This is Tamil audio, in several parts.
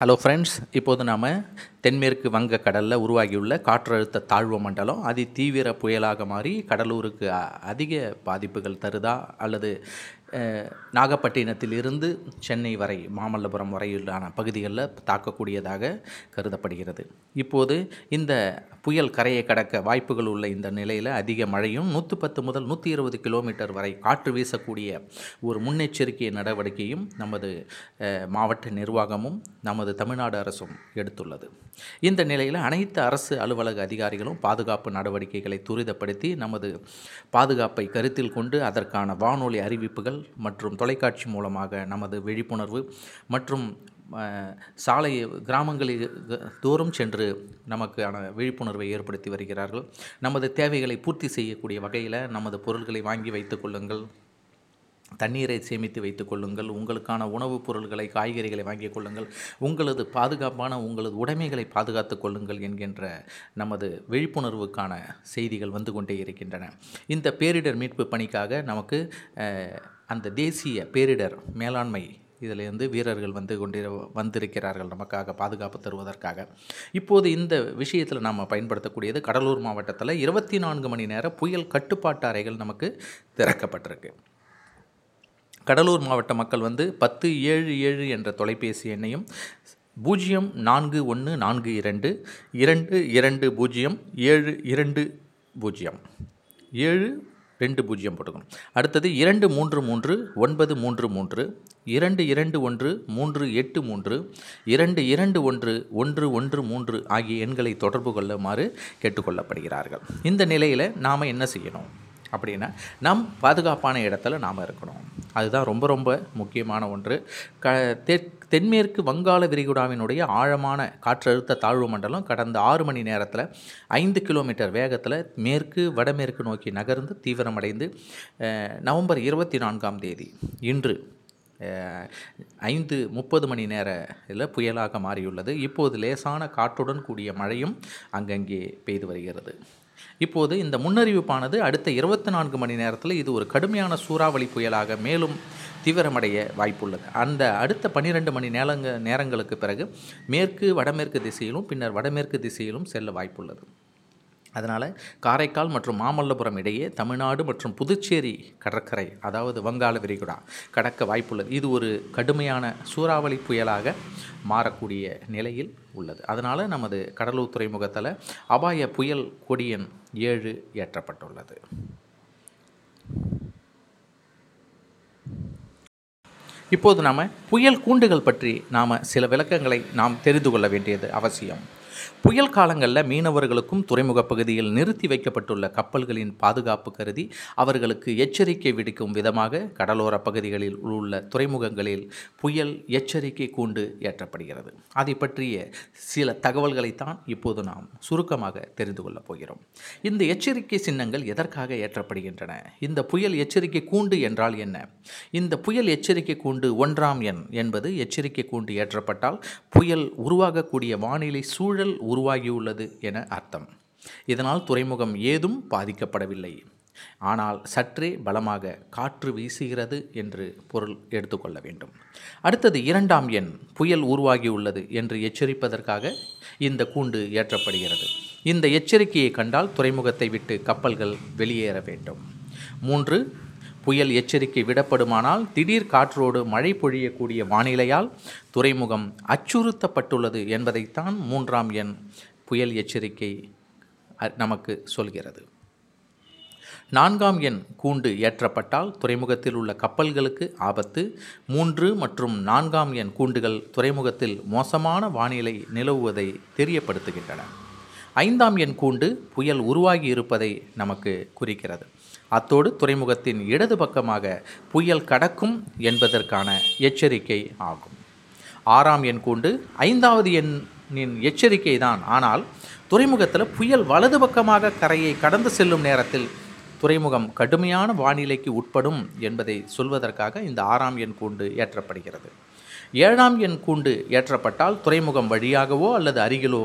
ஹலோ ஃப்ரெண்ட்ஸ் இப்போது நாம் தென்மேற்கு வங்க கடலில் உருவாகியுள்ள காற்றழுத்த தாழ்வு மண்டலம் அதி தீவிர புயலாக மாறி கடலூருக்கு அதிக பாதிப்புகள் தருதா அல்லது நாகப்பட்டினத்திலிருந்து சென்னை வரை மாமல்லபுரம் வரையிலான பகுதிகளில் தாக்கக்கூடியதாக கருதப்படுகிறது. இப்போது இந்த புயல் கரையை கடக்க வாய்ப்புகள் உள்ள இந்த நிலையில் அதிக மழையும் நூற்றி பத்து முதல் நூற்றி இருபது கிலோமீட்டர் வரை காற்று வீசக்கூடிய ஒரு முன்னெச்சரிக்கை நடவடிக்கையும் நமது மாவட்ட நிர்வாகமும் நமது தமிழ்நாடு அரசும் எடுத்துள்ளது. இந்த நிலையில் அனைத்து அரசு அலுவலக அதிகாரிகளும் பாதுகாப்பு நடவடிக்கைகளை துரிதப்படுத்தி நமது பாதுகாப்பை கருத்தில் கொண்டு அதற்கான வானொலி அறிவிப்புகள் மற்றும் தொலைக்காட்சி மூலமாக நமது விழிப்புணர்வு மற்றும் சாலை கிராமங்களில் தோறும் சென்று நமக்கான விழிப்புணர்வை ஏற்படுத்தி வருகிறார்கள். நமது தேவைகளை பூர்த்தி செய்யக்கூடிய வகையில் நமது பொருள்களை வாங்கி வைத்துக் கொள்ளுங்கள். தண்ணீரை சேமித்து வைத்துக் கொள்ளுங்கள். உங்களுக்கான உணவுப் பொருள்களை காய்கறிகளை வாங்கிக் கொள்ளுங்கள். உங்களது பாதுகாப்பான உங்களது உடைமைகளை பாதுகாத்துக் கொள்ளுங்கள் என்கின்ற நமது விழிப்புணர்வுக்கான செய்திகள் வந்து கொண்டே இருக்கின்றன. இந்த பேரிடர் மீட்பு பணிக்காக நமக்கு அந்த தேசிய பேரிடர் மேலாண்மை இதிலேருந்து வீரர்கள் வந்து கொண்டு வந்திருக்கிறார்கள் நமக்காக பாதுகாப்பு தருவதற்காக. இப்போது இந்த விஷயத்தில் நாம் பயன்படுத்தக்கூடியது கடலூர் மாவட்டத்தில் இருபத்தி நான்கு மணி நேர புயல் கட்டுப்பாட்டு அறைகள் நமக்கு திறக்கப்பட்டிருக்கு. கடலூர் மாவட்ட மக்கள் வந்து பத்து ஏழு ஏழு என்ற தொலைபேசி எண்ணையும் பூஜ்ஜியம் நான்கு ஒன்று நான்கு இரண்டு இரண்டு இரண்டு பூஜ்ஜியம் ஏழு இரண்டு பூஜ்ஜியம். ஏழு ரெண்டு பூஜ்ஜியம் போட்டுக்கணும். அடுத்தது இரண்டு மூன்று மூன்று ஒன்பது மூன்று மூன்று இரண்டு இரண்டு ஒன்று மூன்று எட்டு மூன்று இரண்டு இரண்டு ஒன்று ஒன்று ஒன்று மூன்று ஆகிய எண்களை தொடர்பு கொள்ளுமாறு கேட்டுக்கொள்ளப்படுகிறார்கள். இந்த நிலையில் நாம் என்ன செய்யணும்? அப்படின்னா நம் பாதுகாப்பான இடத்துல நாம் இருக்கணும். அதுதான் ரொம்ப ரொம்ப முக்கியமான ஒன்று. க தெ தென்மேற்கு வங்காள விரிகுடாவினுடைய ஆழமான காற்றழுத்த தாழ்வு மண்டலம் கடந்த ஆறு மணி நேரத்தில் ஐந்து கிலோமீட்டர் வேகத்தில் மேற்கு வடமேற்கு நோக்கி நகர்ந்து தீவிரமடைந்து நவம்பர் இருபத்தி நான்காம் தேதி இன்று ஐந்து முப்பது மணி நேர இதில் புயலாக மாறியுள்ளது. இப்போது லேசான காற்றுடன் கூடிய மழையும் அங்கங்கே பெய்து வருகிறது. இப்போது இந்த முன்னறிவிப்பானது அடுத்த இருபத்தி நான்கு மணி நேரத்தில் இது ஒரு கடுமையான சூறாவளி புயலாக மேலும் தீவிரமடைய வாய்ப்புள்ளது. அந்த அடுத்த பன்னிரெண்டு மணி நேரங்க நேரங்களுக்கு பிறகு மேற்கு வடமேற்கு திசையிலும் பின்னர் வடமேற்கு திசையிலும் செல்ல வாய்ப்புள்ளது. அதனால் காரைக்கால் மற்றும் மாமல்லபுரம் இடையே தமிழ்நாடு மற்றும் புதுச்சேரி கடற்கரை அதாவது வங்காள விரிகுடா கடக்க வாய்ப்புள்ளது. இது ஒரு கடுமையான சூறாவளி புயலாக மாறக்கூடிய நிலையில் உள்ளது. அதனால் நமது கடலூர் துறைமுகத்தில் அபாய புயல் கொடியன் ஏழு ஏற்றப்பட்டுள்ளது. இப்போது நாம் புயல் கூண்டுகள் பற்றி நாம் சில விளக்கங்களை நாம் தெரிந்து கொள்ள வேண்டியது அவசியம். புயல் காலங்களில் மீனவர்களுக்கும் துறைமுக பகுதியில் நிறுத்தி வைக்கப்பட்டுள்ள கப்பல்களின் பாதுகாப்பு கருதி அவர்களுக்கு எச்சரிக்கை விடுக்கும் விதமாக கடலோர பகுதிகளில் உள்ள துறைமுகங்களில் புயல் எச்சரிக்கை கூண்டு ஏற்றப்படுகிறது. அதை பற்றிய சில தகவல்களைத்தான் இப்போது நாம் சுருக்கமாக தெரிந்து கொள்ளப் போகிறோம். இந்த எச்சரிக்கை சின்னங்கள் எதற்காக ஏற்றப்படுகின்றன? இந்த புயல் எச்சரிக்கை கூண்டு என்றால் என்ன? இந்த புயல் எச்சரிக்கை கூண்டு ஒன்றாம் எண் என்பது எச்சரிக்கை கூண்டு ஏற்றப்பட்டால் புயல் உருவாகக்கூடிய வானிலை சூழல் உருவாகியுள்ளது என அர்த்தம். இதனால் துறைமுகம் ஏதும் பாதிக்கப்படவில்லை. ஆனால் சற்றே பலமாக காற்று வீசுகிறது என்று பொருள் எடுத்துக்கொள்ள வேண்டும். அடுத்தது இரண்டாம் எண் புயல் உருவாகியுள்ளது என்று எச்சரிப்பதற்காக இந்த கூண்டு ஏற்றப்படுகிறது இந்த எச்சரிக்கையை கண்டால் துறைமுகத்தை விட்டு கப்பல்கள் வெளியேற வேண்டும். மூன்று புயல் எச்சரிக்கை விடப்படுமானால் திடீர் காற்றோடு மழை பொழியக்கூடிய வானிலையால் துறைமுகம் அச்சுறுத்தப்பட்டுள்ளது என்பதைத்தான் மூன்றாம் எண் புயல் எச்சரிக்கை அ- நமக்கு சொல்கிறது. நான்காம் எண் கூண்டு ஏற்றப்பட்டால் துறைமுகத்தில் உள்ள கப்பல்களுக்கு ஆபத்து. மூன்று மற்றும் நான்காம் எண் கூண்டுகள் துறைமுகத்தில் மோசமான வானிலை நிலவுவதை தெரியப்படுத்துகின்றன. ஐந்தாம் எண் கூண்டு புயல் உருவாகி இருப்பதை நமக்கு குறிக்கிறது. அத்தோடு துறைமுகத்தின் இடது பக்கமாக புயல் கடக்கும் என்பதற்கான எச்சரிக்கை ஆகும். ஆறாம் எண் கூண்டு ஐந்தாவது எண்ணின் எச்சரிக்கை தான். ஆனால் துறைமுகத்தில் புயல் வலது பக்கமாக கரையை கடந்து செல்லும் நேரத்தில் துறைமுகம் கடுமையான வானிலைக்கு உட்படும் என்பதை சொல்வதற்காக இந்த ஆறாம் எண் கூண்டு ஏற்றப்படுகிறது. ஏழாம் எண் கூண்டு ஏற்றப்பட்டால் துறைமுகம் வழியாகவோ அல்லது அருகிலோ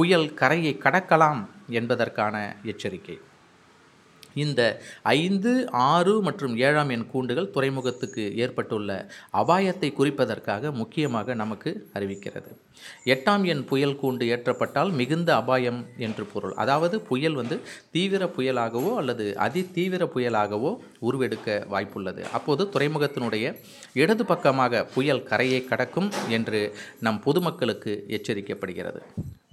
புயல் கரையை கடக்கலாம் என்பதற்கான எச்சரிக்கை. இந்த ஐந்து ஆறு மற்றும் ஏழாம் எண் கூண்டுகள் துறைமுகத்துக்கு ஏற்பட்டுள்ள அபாயத்தை குறிப்பதற்காக முக்கியமாக நமக்கு அறிவிக்கிறது. எட்டாம் எண் புயல் கூண்டு ஏற்றப்பட்டால் மிகுந்த அபாயம் என்று பொருள். அதாவது புயல் வந்து தீவிர புயலாகவோ அல்லது அதி தீவிர புயலாகவோ உருவெடுக்க வாய்ப்புள்ளது. அப்போது துறைமுகத்தினுடைய இடது பக்கமாக புயல் கரையை கடக்கும் என்று நம் பொதுமக்களுக்கு எச்சரிக்கப்படுகிறது.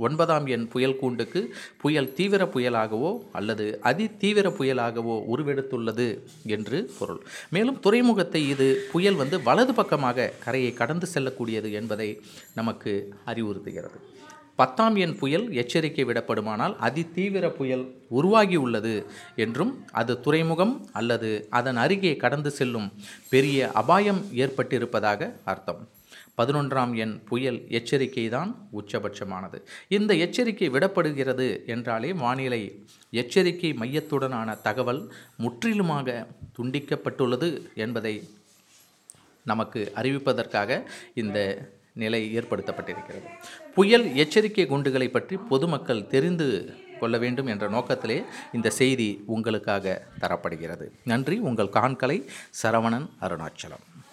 ஒன்பதாம் எண் புயல் கூண்டுக்கு புயல் தீவிர புயலாகவோ அல்லது அதி தீவிர புயலாகவோ உருவெடுத்துள்ளது என்று பொருள். மேலும் துறைமுகத்தை இது புயல் வந்து வலது பக்கமாக கரையை கடந்து செல்லக்கூடியது என்பதை நமக்கு அறிவுறுத்துகிறது. பத்தாம் எண் புயல் எச்சரிக்கை விடப்படுமானால் அதி தீவிர புயல் உருவாகி உள்ளது என்றும் அது துறைமுகம் அல்லது அதன் அருகே கடந்து செல்லும் பெரிய அபாயம் ஏற்பட்டிருப்பதாக அர்த்தம். பதினொன்றாம் எண் புயல் எச்சரிக்கை தான் உச்சபட்சமானது. இந்த எச்சரிக்கை விடப்படுகிறது என்றாலே வானிலை எச்சரிக்கை மையத்துடனான தகவல் முற்றிலுமாக துண்டிக்கப்பட்டுள்ளது என்பதை நமக்கு அறிவிப்பதற்காக இந்த நிலை ஏற்படுத்தப்பட்டிருக்கிறது. புயல் எச்சரிக்கை குண்டுகளை பற்றி பொதுமக்கள் தெரிந்து கொள்ள வேண்டும் என்ற நோக்கத்திலே இந்த செய்தி உங்களுக்காக தரப்படுகிறது. நன்றி. உங்கள் காண்கலை சரவணன் அருணாச்சலம்.